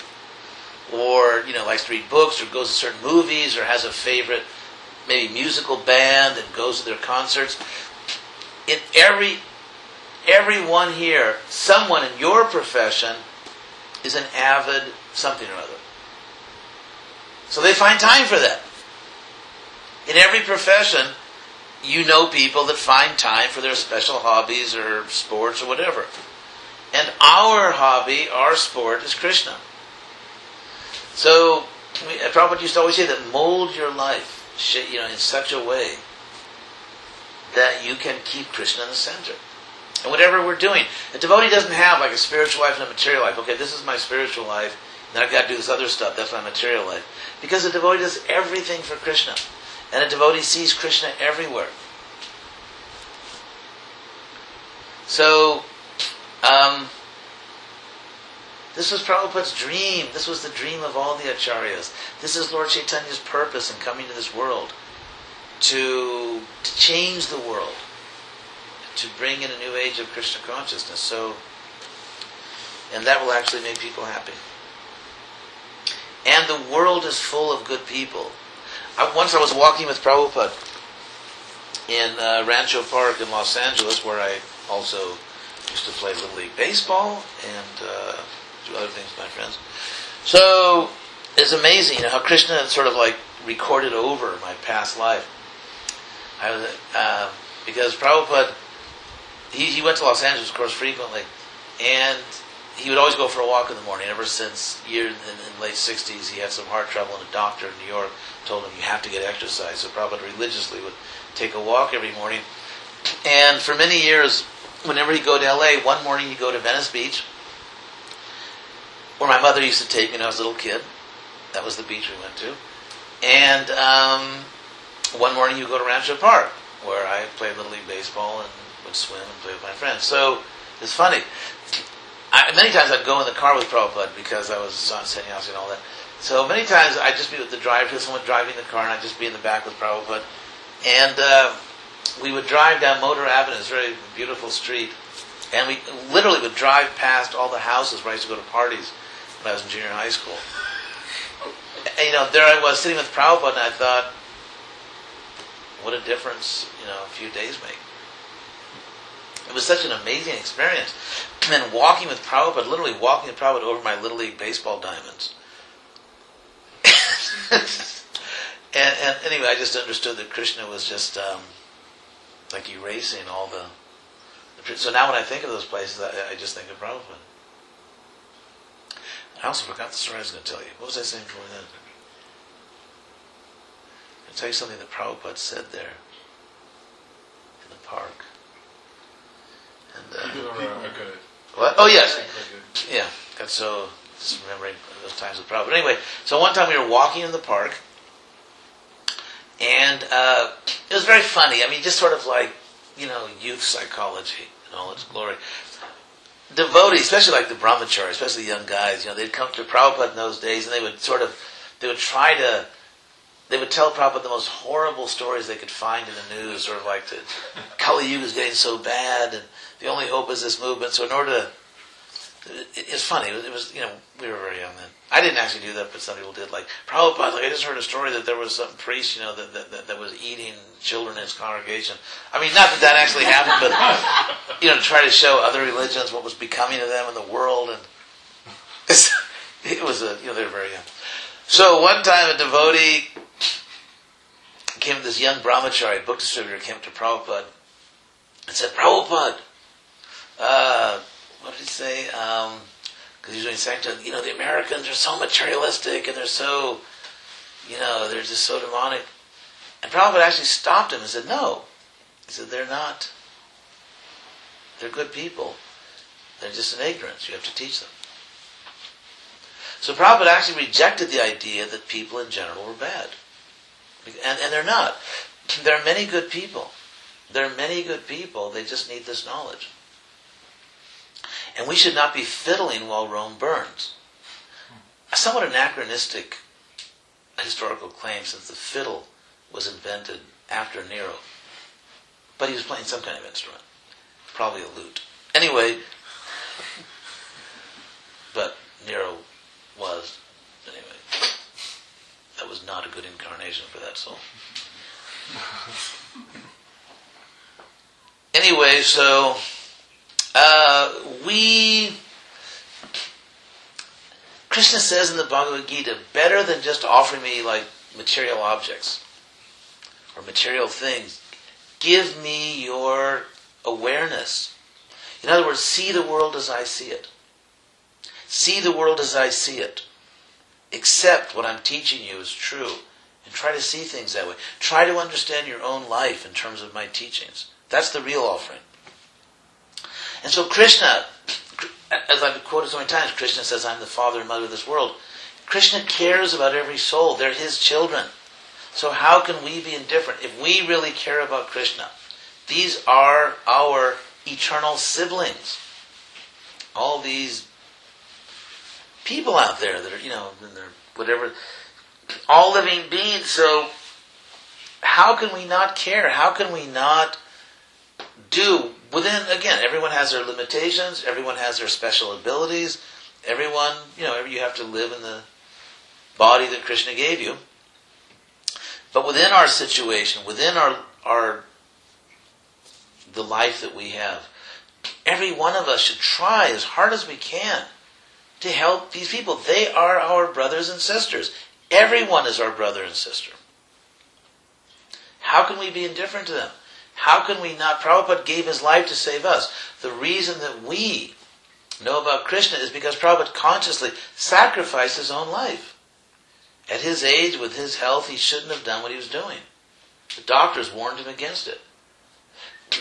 Or you know likes to read books or goes to certain movies or has a favorite maybe musical band and goes to their concerts. In every everyone here, someone in your profession is an avid something or other. So they find time for that. In every profession, you know people that find time for their special hobbies or sports or whatever. And our hobby, our sport, is Krishna. So, Prabhupada used to always say that mold your life you know, in such a way that you can keep Krishna in the center. And whatever we're doing, a devotee doesn't have like a spiritual life and a material life. Okay, this is my spiritual life, then I've got to do this other stuff. That's my material life. Because a devotee does everything for Krishna. And a devotee sees Krishna everywhere. So, um, this was Prabhupada's dream. This was the dream of all the acharyas. This is Lord Chaitanya's purpose in coming to this world to, to change the world, to bring in a new age of Krishna consciousness. So, and that will actually make people happy. And the world is full of good people. I, once I was walking with Prabhupada in uh, Rancho Park in Los Angeles, where I also used to play Little League Baseball and uh, do other things with my friends. So it's amazing you know, how Krishna had sort of like recorded over my past life. I was, uh, because Prabhupada, he, he went to Los Angeles, of course, frequently, and he would always go for a walk in the morning. Ever since year in, in late sixties, he had some heart trouble, and a doctor in New York told him you have to get exercise. So Prabhupada religiously would take a walk every morning, and for many years, whenever he'd go to L.A., one morning he'd go to Venice Beach, where my mother used to take me when I was a little kid. That was the beach we went to, and um, one morning he'd go to Rancho Park, where I played little league baseball and would swim and play with my friends. So it's funny. I, many times I'd go in the car with Prabhupada because I was on sannyasi and all that. So many times I'd just be with the driver, someone driving the car, and I'd just be in the back with Prabhupada. And uh, we would drive down Motor Avenue, it's a very beautiful street, and we literally would drive past all the houses where I used to go to parties when I was in junior high school. And, you know, there I was sitting with Prabhupada, and I thought, what a difference, you know, a few days make. It was such an amazing experience. And then walking with Prabhupada, literally walking with Prabhupada over my Little League baseball diamonds. and, and anyway, I just understood that Krishna was just um, like erasing all the, the. So now when I think of those places, I, I just think of Prabhupada. I also forgot the story I was going to tell you. What was I saying before that? I'll tell you something that Prabhupada said there in the park. And, People are good. what? Oh, yes. Yeah, got so just remembering those times with Prabhupada. Anyway, so one time we were walking in the park, and uh, it was very funny. I mean, just sort of like you know, youth psychology in all its glory. Devotees, especially like the brahmachari, especially young guys, you know, they'd come to Prabhupada in those days, and they would sort of, they would try to, they would tell Prabhupada the most horrible stories they could find in the news, sort of like the Kali Yuga is getting so bad, and the only hope is this movement. So in order to it's funny. It was, you know, we were very young then. I didn't actually do that, but some people did. Like Prabhupada, like I just heard a story that there was some priest, you know, that that, that, was eating children in his congregation. I mean, not that that actually happened, but you know, to try to show other religions what was becoming of them in the world, and it was a, you know, they were very young. So one time, a devotee came this young brahmachari, book distributor, came to Prabhupada and said, Prabhupada. Uh, what did he say? Because he was doing sankirtan. You know, the Americans are so materialistic and they're so, you know, they're just so demonic. And Prabhupada actually stopped him and said, no. He said, they're not. They're good people. They're just in ignorance. You have to teach them. So Prabhupada actually rejected the idea that people in general were bad. And, and they're not. There are many good people. There are many good people. They just need this knowledge. And we should not be fiddling while Rome burns. A somewhat anachronistic historical claim since the fiddle was invented after Nero. But he was playing some kind of instrument. Probably a lute. Anyway, but Nero was, anyway, that was not a good incarnation for that soul. Anyway, so uh, we, Krishna says in the Bhagavad Gita, better than just offering me like material objects or material things, give me your awareness. In other words, see the world as I see it. See the world as I see it. Accept what I'm teaching you is true. And try to see things that way. Try to understand your own life in terms of my teachings. That's the real offering. And so Krishna, as I've quoted so many times, Krishna says, I'm the father and mother of this world. Krishna cares about every soul. They're his children. So how can we be indifferent if we really care about Krishna? These are our eternal siblings. All these people out there that are, you know, whatever, all living beings. So how can we not care? How can we not do within again everyone has their limitations. Everyone has their special abilities. Everyone you know you have to live in the body that krishna gave you. But within our situation within our our the life that we have every one of us should try as hard as we can to help these people. They are our brothers and sisters. Everyone is our brother and sister. How can we be indifferent to them how can we not? Prabhupada gave his life to save us. The reason that we know about Krishna is because Prabhupada consciously sacrificed his own life. At his age, with his health, he shouldn't have done what he was doing. The doctors warned him against it.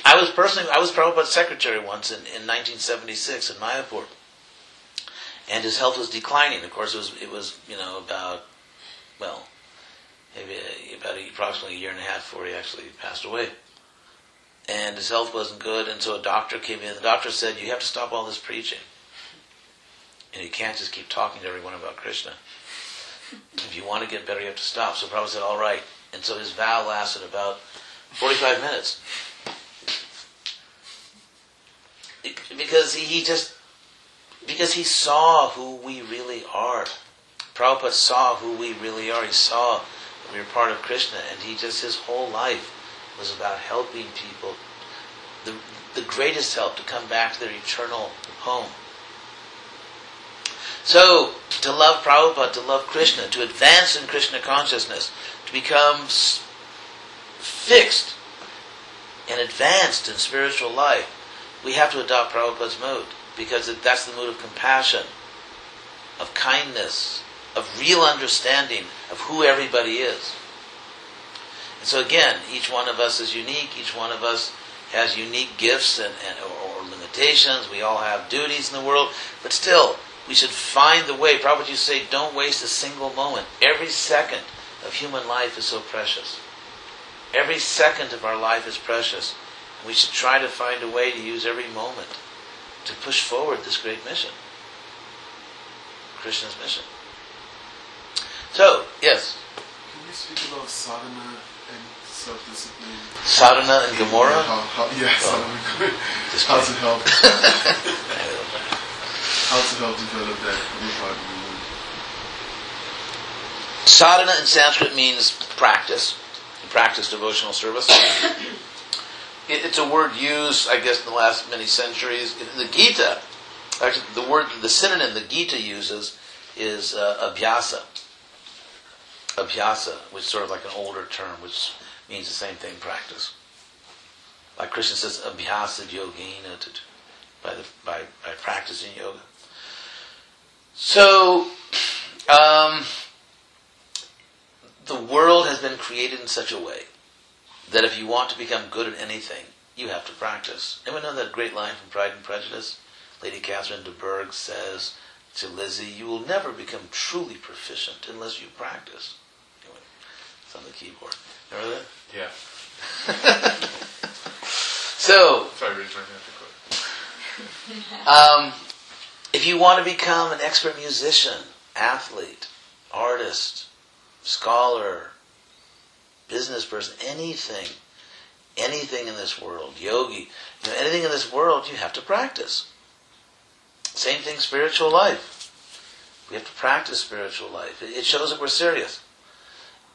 I was personally, I was Prabhupada's secretary once in, in 1976 in Mayapur. And his health was declining. Of course, it was, it was you know, about, well, maybe about approximately a year and a half before he actually passed away and his health wasn't good, and so a doctor came in. The doctor said, "You have to stop all this preaching, and you can't just keep talking to everyone about Krishna. If you want to get better, you have to stop." So Prabhupada said, "All right," and so his vow lasted about 45 minutes. Because he just, because he saw who we really are. Prabhupada saw who we really are. He saw we were part of Krishna, and he just, his whole life was about helping people, the, the greatest help to come back to their eternal home. So, to love Prabhupada, to love Krishna, to advance in Krishna consciousness, to become fixed and advanced in spiritual life, we have to adopt Prabhupada's mode because that's the mood of compassion, of kindness, of real understanding of who everybody is. So again, each one of us is unique. Each one of us has unique gifts and, and or, or limitations. We all have duties in the world, but still, we should find the way. Prabhupada you say, don't waste a single moment. Every second of human life is so precious. Every second of our life is precious. And we should try to find a way to use every moment to push forward this great mission. Krishna's mission. So, yes. Can you speak about sadhana self-discipline? Sadhana and Gamora? Yeah, how, how, yeah Oh. How to help, how to help develop that new part of the. Sadhana in Sanskrit means practice. You practice devotional service. It- it's a word used, I guess, in the last many centuries. In the Gita, actually, the word, the synonym the Gita uses is uh, abhyasa. Abhyasa, which is sort of like an older term, which means the same thing, practice. Like Krishna says, abhyasa yogena, to, by, by, by practicing yoga. So, um, the world has been created in such a way that if you want to become good at anything, you have to practice. Anyone know that great line from Pride and Prejudice? Lady Catherine de Bourgh says to Lizzie, "You will never become truly proficient unless you practice." It's on the keyboard. Remember that? Yeah. So, Sorry, raise my hand. Um, if you want to become an expert musician, athlete, artist, scholar, business person, anything, anything in this world, yogi, you know, anything in this world, you have to practice. Same thing, spiritual life. We have to practice spiritual life. It shows that we're serious.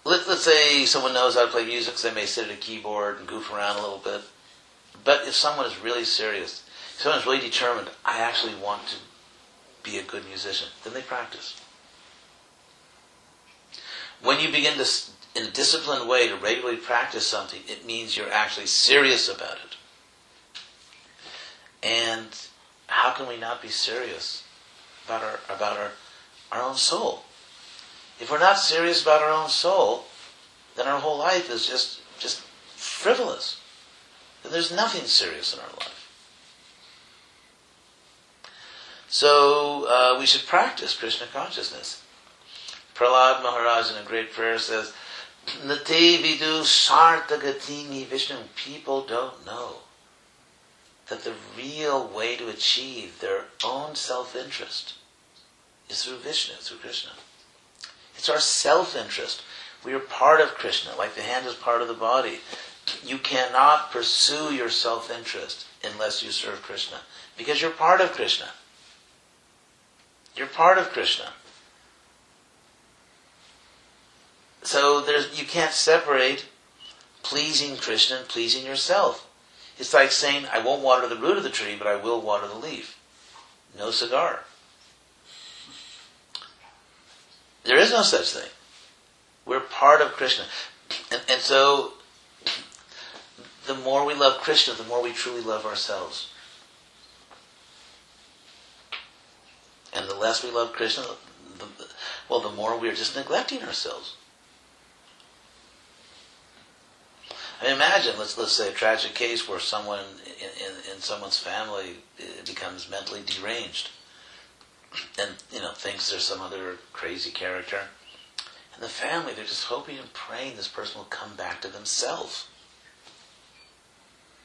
Let, let's say someone knows how to play music, so they may sit at a keyboard and goof around a little bit. But if someone is really serious, if someone is really determined, I actually want to be a good musician, then they practice. When you begin to, in a disciplined way, to regularly practice something, it means you're actually serious about it. And how can we not be serious about our about our, our own soul? If we're not serious about our own soul, then our whole life is just just frivolous. Then there's nothing serious in our life. So uh, we should practice Krishna consciousness. Prahlad Maharaj in a great prayer says, Nate vidu sarta gatini Vishnu. People don't know that the real way to achieve their own self-interest is through Vishnu, through Krishna. It's our self-interest. We are part of Krishna, like the hand is part of the body. You cannot pursue your self-interest unless you serve Krishna, because you're part of Krishna. You're part of Krishna. So there's, you can't separate pleasing Krishna and pleasing yourself. It's like saying, I won't water the root of the tree, but I will water the leaf. No cigar. There is no such thing. We're part of Krishna. And, and so, the more we love Krishna, the more we truly love ourselves. And the less we love Krishna, the, the, well, the more we're just neglecting ourselves. I mean, imagine, let's, let's say a tragic case where someone in, in, in someone's family uh, becomes mentally deranged and, you know, thinks there's some other crazy character. And the family, they're just hoping and praying this person will come back to themselves.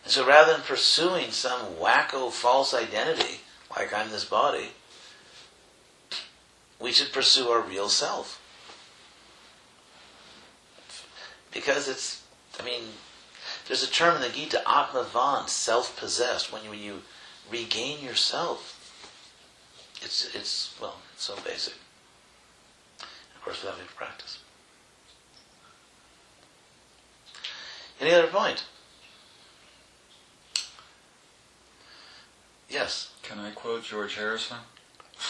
And so rather than pursuing some wacko false identity, like I'm this body, we should pursue our real self. Because it's, I mean, There's a term in the Gita, Atmavan, self-possessed, when you, when you regain yourself. It's, it's, well, it's so basic. Of course, without any practice. Any other point? Yes. Can I quote George Harrison?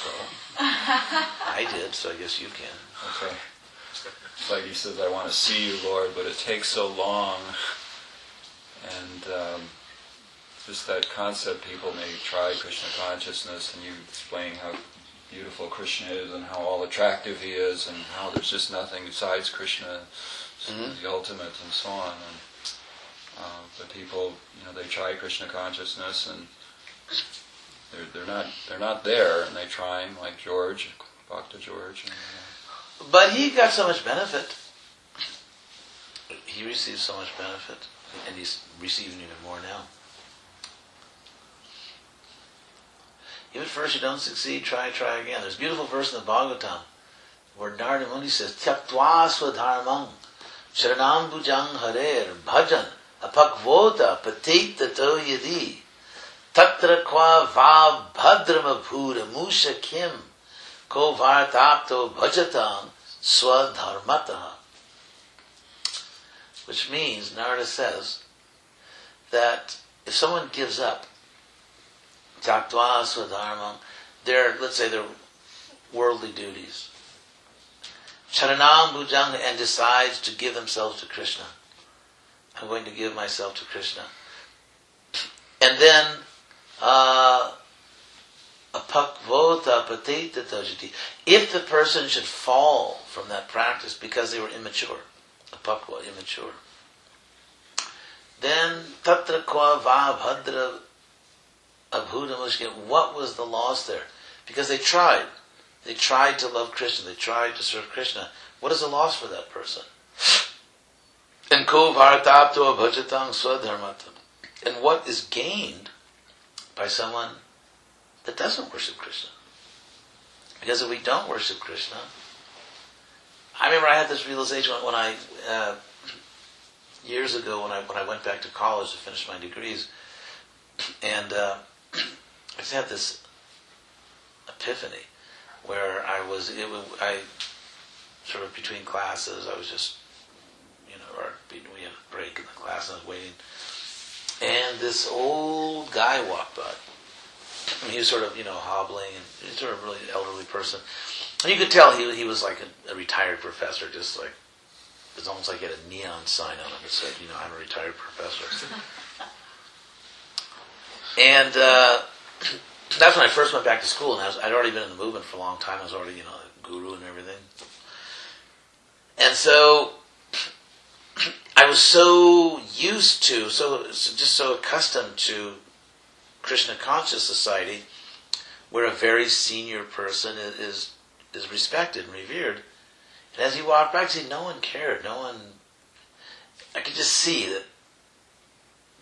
Well, I did, so I guess you can. Okay. It's like he says, I want to see you, Lord, but it takes so long. And um, just that concept, people may try Krishna consciousness, and you explain how beautiful Krishna is and how all attractive he is, and how there's just nothing besides Krishna, Mhm. the ultimate, and so on. And uh, but people, you know, they try Krishna consciousness, and they're they're not they're not there, and they try like George, Bhakta George. And, uh, But he got so much benefit. He received so much benefit, and he's receiving even more now. If at first you don't succeed, try, try again. There's a beautiful verse in the Bhagavatam where Narada Muni says, Tyaktva swadharmang sharanam bhujang harer bhajan apakvota patita to yadi kwa va bhadram abhura musha kim ko vartapto bhajatam swadharmata. Which means, Narada says, that if someone gives up Taktva swadharmam, their, let's say their worldly duties, Charanam Bhujanga, and decides to give themselves to Krishna. I'm going to give myself to Krishna. And then, uh. If the person should fall from that practice because they were immature, apakva, immature, then tatra kwa va bhadra abhuda mushkil. What was the loss there? Because they tried. They tried to love Krishna. They tried to serve Krishna. What is the loss for that person? And. And what is gained by someone that doesn't worship Krishna? Because if we don't worship Krishna, I remember I had this realization when I uh, years ago when I when I went back to college to finish my degrees, and uh, I just had this epiphany where I was it I sort of between classes I was just you know or we had a break in the class and I was waiting, and this old guy walked by. I mean, he was sort of, you know, hobbling and was sort of really elderly person. And you could tell he, he was like a, a retired professor, just like, it was almost like he had a neon sign on him that said, you know, I'm a retired professor. and uh, that's when I first went back to school, and I was, I'd already been in the movement for a long time. I was already, you know, a guru and everything. And so I was so used to, so just so accustomed to Krishna conscious society, where a very senior person is is, respected and revered. And as he walked could see no one cared. No one. I could just see that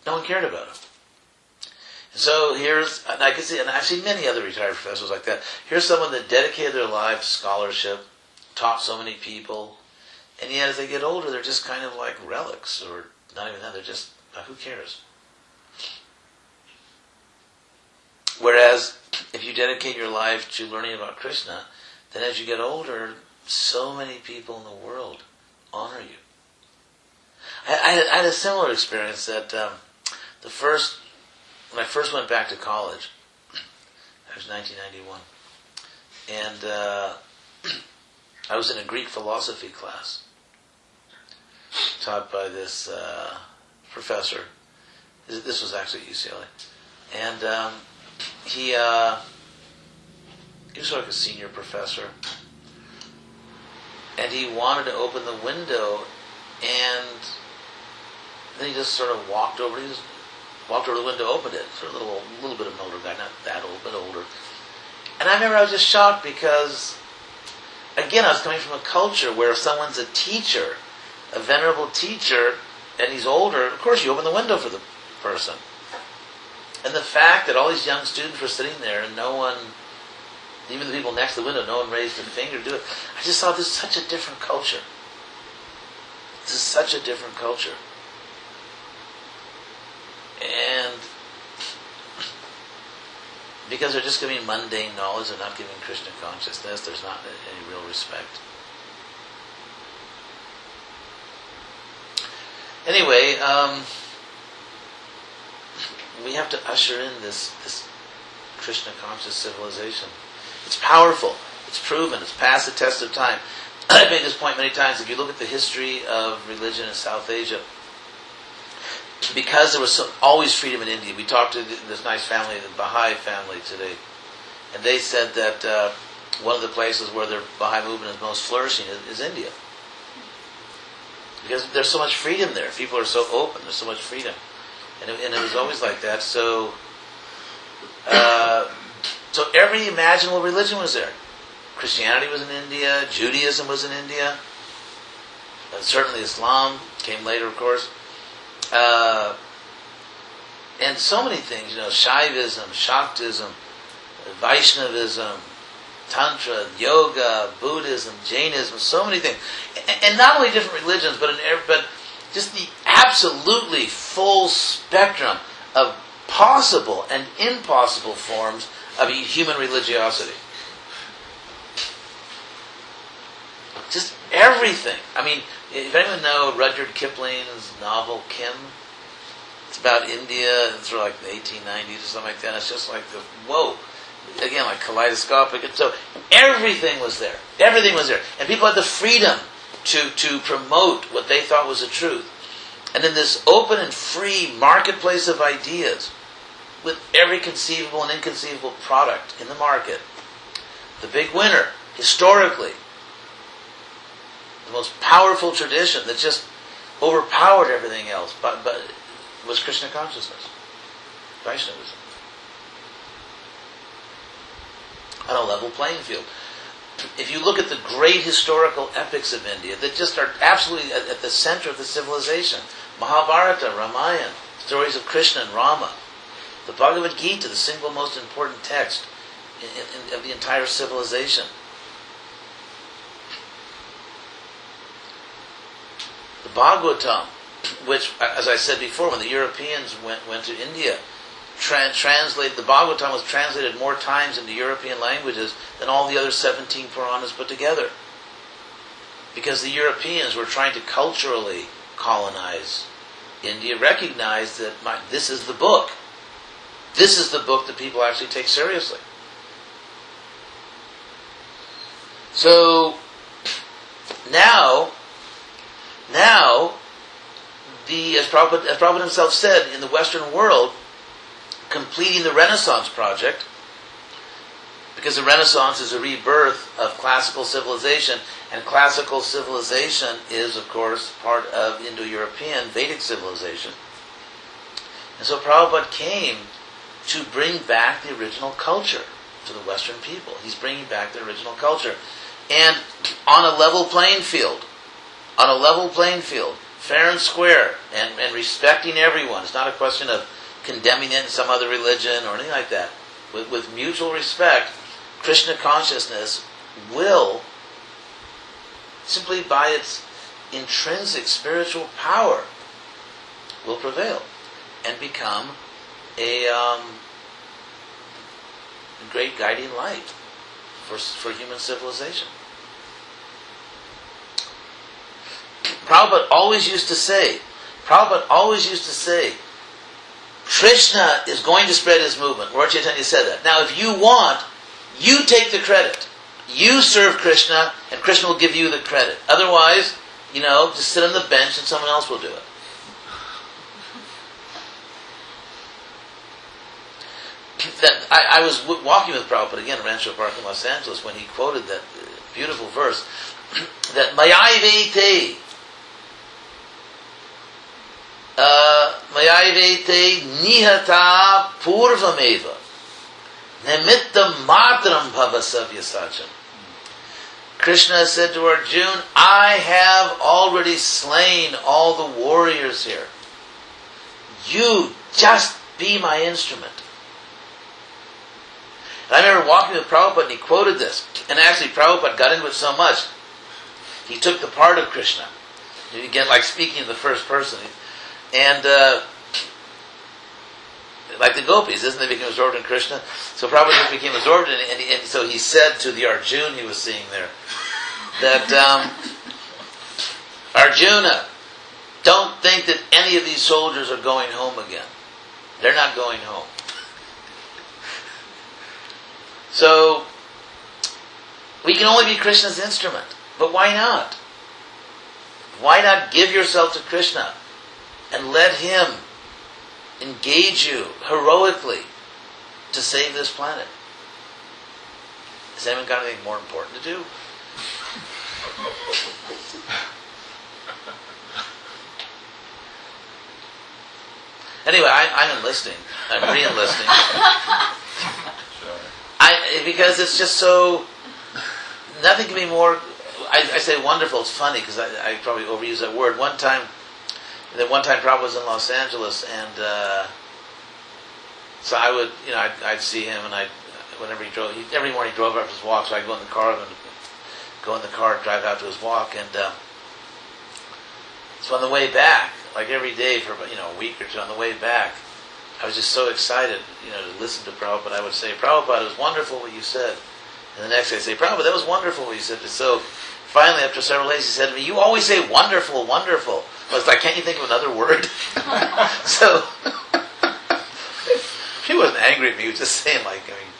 no one cared about him. So here's, and I can see, and I've seen many other retired professors like that. Here's someone that dedicated their life to scholarship, taught so many people, and yet as they get older, they're just kind of like relics, or not even that. They're just uh, who cares. Whereas if you dedicate your life to learning about Krishna, then as you get older, so many people in the world honor you. I, I, had, I had a similar experience that um, the first, when I first went back to college, it was 1991, and uh, I was in a Greek philosophy class taught by this uh, professor. This was actually at UCLA, and um, he uh, he was sort of like a senior professor, and he wanted to open the window, and then he just sort of walked over. He just walked over the window, opened it. Of a little, little bit of an older guy, not that old, but older. And I remember I was just shocked because, again, I was coming from a culture where if someone's a teacher, a venerable teacher, and he's older, of course you open the window for the person. And the fact that all these young students were sitting there and no one, even the people next to the window, no one raised a finger to do it. I just thought this is such a different culture. This is such a different culture. Because they're just giving mundane knowledge, they're not giving Krishna consciousness, there's not any real respect. Anyway, um, we have to usher in this, this Krishna conscious civilization. It's powerful, it's proven, it's passed the test of time. I've made this point many times. If you look at the history of religion in South Asia, because there was so, always freedom in India, we talked to this nice family, the Baha'i family today, and they said that uh, one of the places where the Baha'i movement is most flourishing is, is India. Because there's so much freedom there. People are so open. There's so much freedom. And it, and it was always like that. So, uh, so every imaginable religion was there. Christianity was in India. Judaism was in India. And certainly Islam came later, of course. Uh, and so many things, you know, Shaivism, Shaktism, Vaishnavism, Tantra, Yoga, Buddhism, Jainism, so many things. And not only different religions, but, in, but just the absolutely full spectrum of possible and impossible forms of human religiosity. Just everything. I mean, if anyone know Rudyard Kipling's novel Kim, it's about India. It's sort of like the 1890s or something like that. It's just like the whoa, again like kaleidoscopic. So everything was there. Everything was there, and people had the freedom to to promote what they thought was the truth. And in this open and free marketplace of ideas, with every conceivable and inconceivable product in the market, the big winner historically the most powerful tradition that just overpowered everything else, but, but was Krishna consciousness, Vaishnavism. On a level playing field. If you look at the great historical epics of India that just are absolutely at, at the center of the civilization, Mahabharata, Ramayana, stories of Krishna and Rama, the Bhagavad Gita, the single most important text in, in, of the entire civilization. Bhagavatam, which, as I said before, when the Europeans went, went to India, tra- translate the Bhagavatam was translated more times into European languages than all the other 17 Puranas put together. Because the Europeans were trying to culturally colonize India, recognized that my, this is the book. This is the book that people actually take seriously. So now now, the as Prabhupada, as Prabhupada himself said, in the Western world, completing the Renaissance project, because the Renaissance is a rebirth of classical civilization, and classical civilization is, of course, part of Indo-European Vedic civilization. And so Prabhupada came to bring back the original culture to the Western people. He's bringing back the original culture. And on a level playing field, on a level playing field, fair and square, and, and respecting everyone. It's not a question of condemning it in some other religion or anything like that. With, with mutual respect, Krishna consciousness will, simply by its intrinsic spiritual power, will prevail and become a, um, great guiding light for, for human civilization. Prabhupada always used to say, Prabhupada always used to say, Krishna is going to spread his movement. Lord Chaitanya said that. Now, if you want, you take the credit. You serve Krishna, and Krishna will give you the credit. Otherwise, you know, just sit on the bench and someone else will do it. That I, I was w- walking with Prabhupada again at Rancho Park in Los Angeles when he quoted that uh, beautiful verse that Mayai Mayavete nihata purvameva. Nimitta matram bhavasavya sacham. Krishna said to Arjuna, I have already slain all the warriors here. You just be my instrument. I remember walking with Prabhupada and he quoted this. And actually, Prabhupada got into it so much, he took the part of Krishna. Again, like speaking in the first person. And uh, like the gopis, isn't they became absorbed in Krishna? So Prabhupada became absorbed in it, and, and so he said to the Arjun he was seeing there that um, Arjuna, don't think that any of these soldiers are going home again. They're not going home. So we can only be Krishna's instrument, but why not? Why not give yourself to Krishna and let him engage you heroically to save this planet? Has anyone got anything more important to do? Anyway, I, I'm enlisting. I'm re-enlisting. I because it's just so. Nothing can be more. I, I say wonderful. It's funny because I, I probably overuse that word. One time, then one time, Prabhupada was in Los Angeles, and uh, so I would, you know, I'd, I'd see him, and I, whenever he drove, he, every morning he drove up his walk, so I'd go in the car and go in the car, and drive out to his walk, and uh, so on the way back, like every day for you know a week or two, on the way back, I was just so excited, you know, to listen to Prabhupada. I would say, Prabhupada, it was wonderful what you said. And the next day I'd say, Prabhupada, that was wonderful what you said. So finally, after several days, he said to me, you always say wonderful, wonderful. I was like, can't you think of another word? so he wasn't angry at me. He was just saying, like, I mean,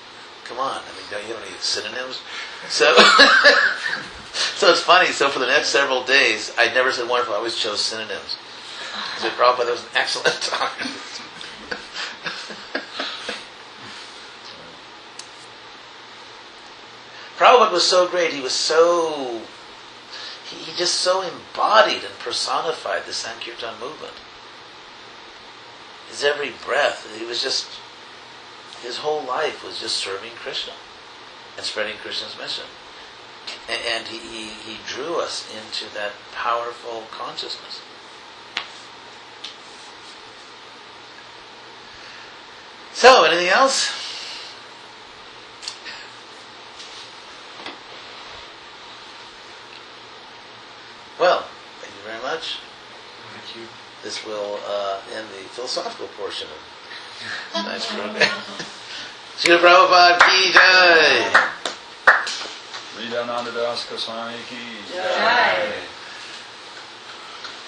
come on. I mean, don't you have any synonyms? So, so it's funny. So for the next several days, I never said wonderful. I always chose synonyms. Said, Prabhupada, that was an excellent talk. Prabhupada was so great. He was so. He, just so embodied and personified the Sankirtan movement. His every breath, he was just. His whole life was just serving Krishna and spreading Krishna's mission. And, and he, he, he drew us into that powerful consciousness. So, anything else? Well, thank you very much. Thank you. This will uh, end the philosophical portion of tonight's program. Srila Prabhupada ki jai. Sri Hridayananda Das Goswami ki Jai.